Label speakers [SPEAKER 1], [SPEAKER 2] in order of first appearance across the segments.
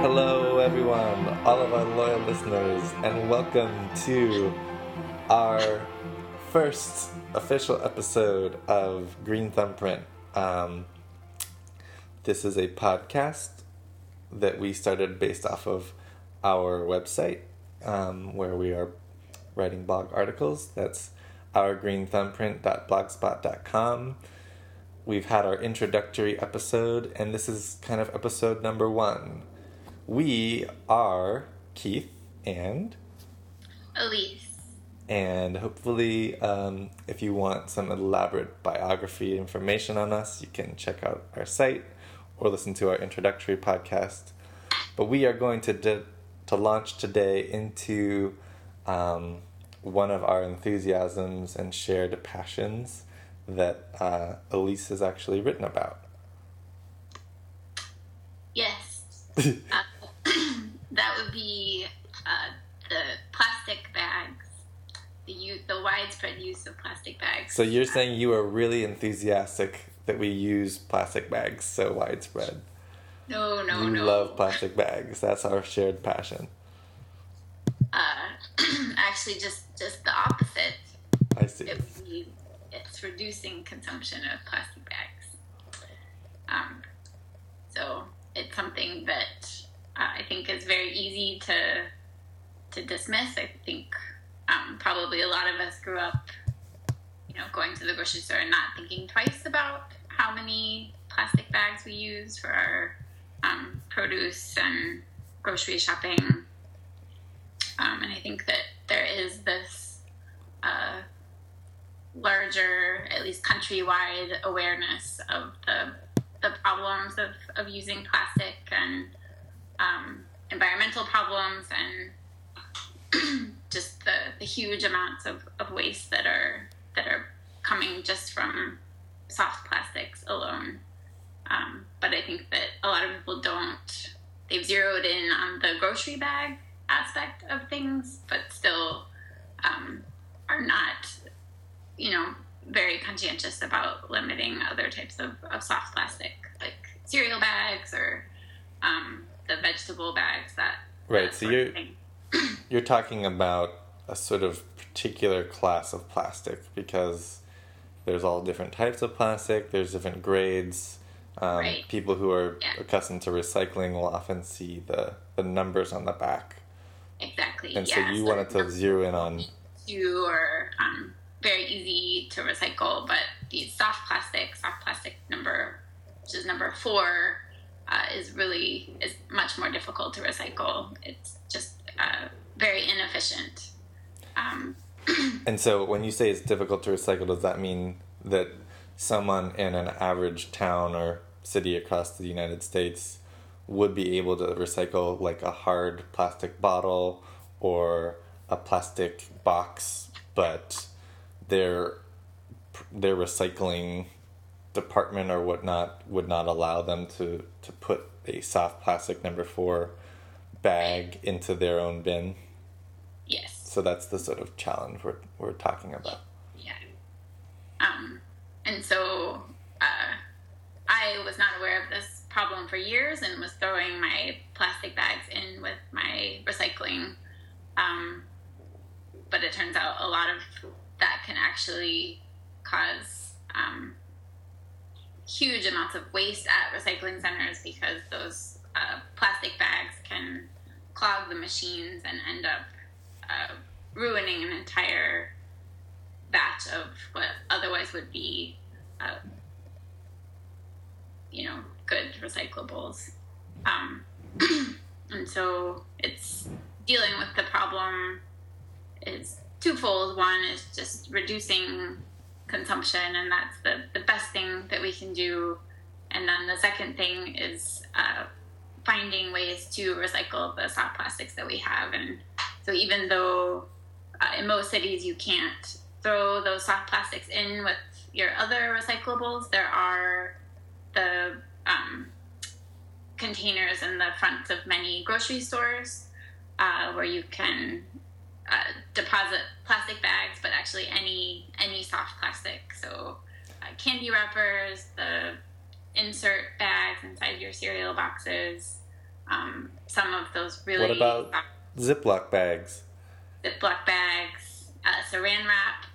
[SPEAKER 1] Hello, everyone, all of our loyal listeners, and welcome to our first official episode of Green Thumbprint. Um, this is a podcast that we started based off of our website, um, where we are writing blog articles. That's ourgreenthumbprint.blogspot.com. We've had our introductory episode, and this is kind of episode number one. We are Keith and
[SPEAKER 2] Elise.
[SPEAKER 1] and hopefully, um, if you want some elaborate biography information on us, you can check out our site or listen to our introductory podcast. But we are going to di- to launch today into um, one of our enthusiasms and shared passions that uh, Elise has actually written about.
[SPEAKER 2] Yes. uh, that would be uh, the plastic bags, the u- the widespread use of plastic bags.
[SPEAKER 1] So you're saying you are really enthusiastic that we use plastic bags so widespread.
[SPEAKER 2] no, no,
[SPEAKER 1] we
[SPEAKER 2] no.
[SPEAKER 1] love plastic bags. That's our shared passion.
[SPEAKER 2] Actually, just just the opposite.
[SPEAKER 1] I see.
[SPEAKER 2] It it's reducing consumption of plastic bags. Um, so it's something that I think is very easy to to dismiss. I think um, probably a lot of us grew up, you know, going to the grocery store and not thinking twice about how many plastic bags we use for our um, produce and grocery shopping. Um, and I think that there is this uh, larger, at least countrywide, awareness of the the problems of, of using plastic and um, environmental problems and just the, the huge amounts of, of waste that are that are coming just from soft plastics alone. Um, but I think that a lot of people don't. They've zeroed in on the grocery bag aspect of things, but still um, are not, you know, very conscientious about limiting other types of, of soft plastic, like cereal bags or um, the vegetable bags. That
[SPEAKER 1] Right,
[SPEAKER 2] that
[SPEAKER 1] so you're- You're talking about a sort of particular class of plastic because there's all different types of plastic, there's different grades. Um,
[SPEAKER 2] Right.
[SPEAKER 1] People who are
[SPEAKER 2] Yeah.
[SPEAKER 1] accustomed to recycling will often see the, the numbers on the back.
[SPEAKER 2] exactly.
[SPEAKER 1] And
[SPEAKER 2] yeah,
[SPEAKER 1] so you wanted to zero in on.
[SPEAKER 2] you are um, very easy to recycle, but these soft plastic, soft plastic number, which is number four, uh, is really is much more difficult to recycle. It's just uh, very inefficient. Um,
[SPEAKER 1] And so when you say it's difficult to recycle, does that mean that someone in an average town or city across the United States would be able to recycle like a hard plastic bottle or a plastic box, but their their recycling department or whatnot would not allow them to, to put a soft plastic number four bag into their own bin.
[SPEAKER 2] yes.
[SPEAKER 1] So that's the sort of challenge we're, we're talking about.
[SPEAKER 2] Yeah. Um, and so uh, I was not aware of this problem for years and was throwing my plastic bags in with my recycling. Um, but it turns out a lot of that can actually cause um, huge amounts of waste at recycling centers because those uh, plastic bags can clog the machines and end up uh, ruining an entire batch of what otherwise would be, uh, you know, good recyclables. Um, and so it's dealing with the problem is twofold. One is just reducing consumption, and that's the, the best thing that we can do. And then the second thing is uh, finding ways to recycle the soft plastics that we have. And so even though uh, in most cities you can't throw those soft plastics in with your other recyclables, there are the um, containers in the front of many grocery stores uh, where you can uh, deposit plastic bags, but actually any any soft plastic. So uh, candy wrappers, the insert bags inside your cereal boxes, um, some of those really.
[SPEAKER 1] What about Ziploc bags?
[SPEAKER 2] Ziploc bags, uh, saran wrap,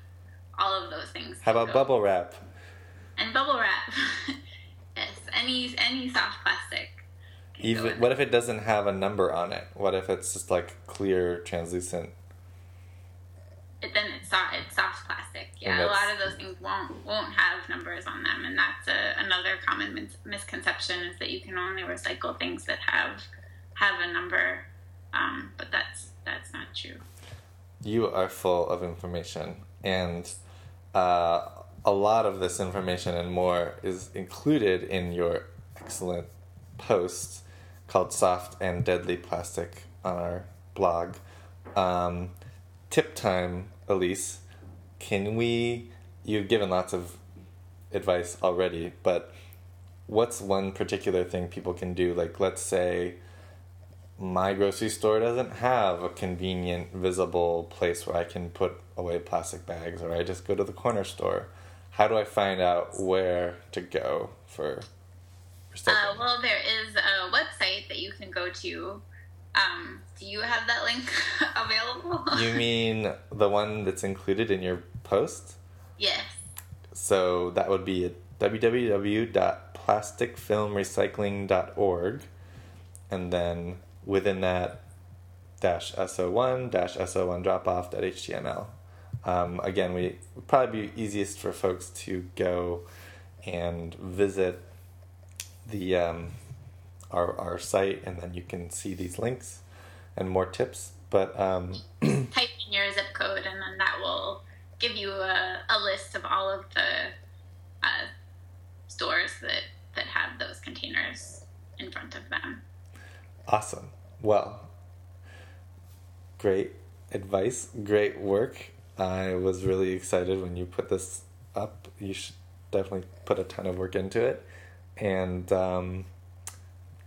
[SPEAKER 2] all of those things.
[SPEAKER 1] How about
[SPEAKER 2] go.
[SPEAKER 1] bubble wrap?
[SPEAKER 2] And bubble wrap. yes, any any soft plastic.
[SPEAKER 1] Even what if it doesn't have a number on it? What if it's just like clear, translucent?
[SPEAKER 2] It, then it's soft, it's soft plastic. Yeah, a lot of those things won't won't have numbers on them, and that's a, another common mis- misconception is that you can only recycle things that have have a number, um, but that's that's not true.
[SPEAKER 1] You are full of information, and uh, a lot of this information and more is included in your excellent post called Soft and Deadly Plastic on our blog. Um, tip time, Elise. Can we? You've given lots of advice already, but what's one particular thing people can do? Like, let's say my grocery store doesn't have a convenient, visible place where I can put away plastic bags, or I just go to the corner store. How do I find out where to go for
[SPEAKER 2] uh, well, there is a website that you can go to. Um, do you have that link available?
[SPEAKER 1] you mean the one that's included in your post?
[SPEAKER 2] Yes.
[SPEAKER 1] So that would be at www.plasticfilmrecycling.org, and then within that dash so1 dash so1 dropoff.html. Um, again, we probably be easiest for folks to go and visit the um, our our site, and then you can see these links and more tips. But um,
[SPEAKER 2] type in your zip code, and then that will give you a, a list of all of the uh, stores that that have those containers in front of them.
[SPEAKER 1] Awesome. Well, great advice, great work. I was really excited when you put this up. You should definitely put a ton of work into it. And um,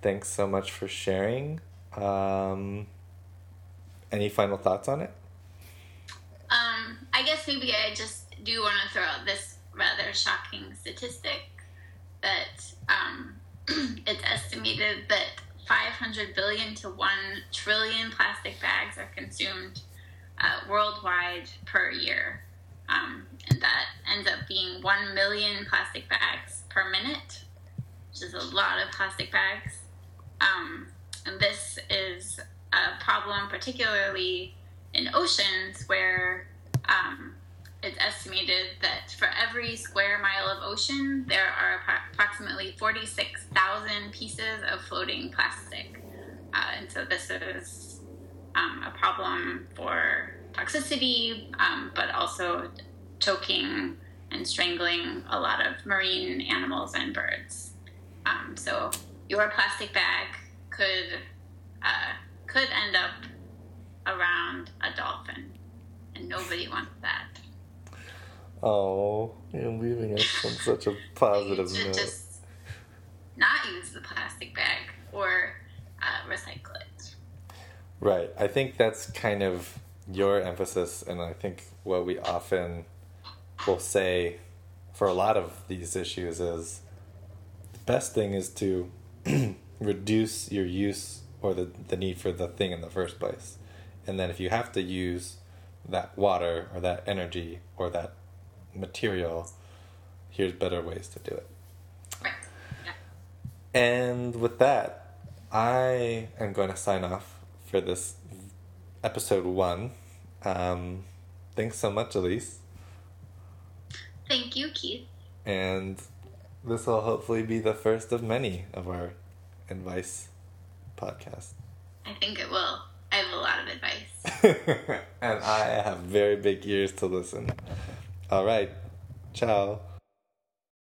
[SPEAKER 1] thanks so much for sharing. Um, any final thoughts on it?
[SPEAKER 2] Um, I guess maybe I just do want to throw out this rather shocking statistic that um, it's estimated that 500 billion to 1 trillion plastic bags are consumed uh, worldwide per year. Um, and that ends up being 1 million plastic bags per minute which is a lot of plastic bags. Um, and this is a problem, particularly in oceans, where um, it's estimated that for every square mile of ocean, there are approximately 46,000 pieces of floating plastic. Uh, and so this is um, a problem for toxicity, um, but also choking and strangling a lot of marine animals and birds. Um, so your plastic bag could uh, could end up around a dolphin, and nobody wants that.
[SPEAKER 1] Oh, you're leaving us on such a positive note.
[SPEAKER 2] Just not use the plastic bag or uh, recycle it.
[SPEAKER 1] Right. I think that's kind of your emphasis, and I think what we often will say for a lot of these issues is the best thing is to reduce your use or the, the need for the thing in the first place. And then if you have to use that water or that energy or that material, here's better ways to do it. And with that, I am going to sign off for this episode one. Um, thanks so much, Elise.
[SPEAKER 2] Thank you, Keith.
[SPEAKER 1] And this will hopefully be the first of many of our advice podcast.
[SPEAKER 2] I think it will. I have a lot of advice.
[SPEAKER 1] and I have very big ears to listen. All right. Ciao.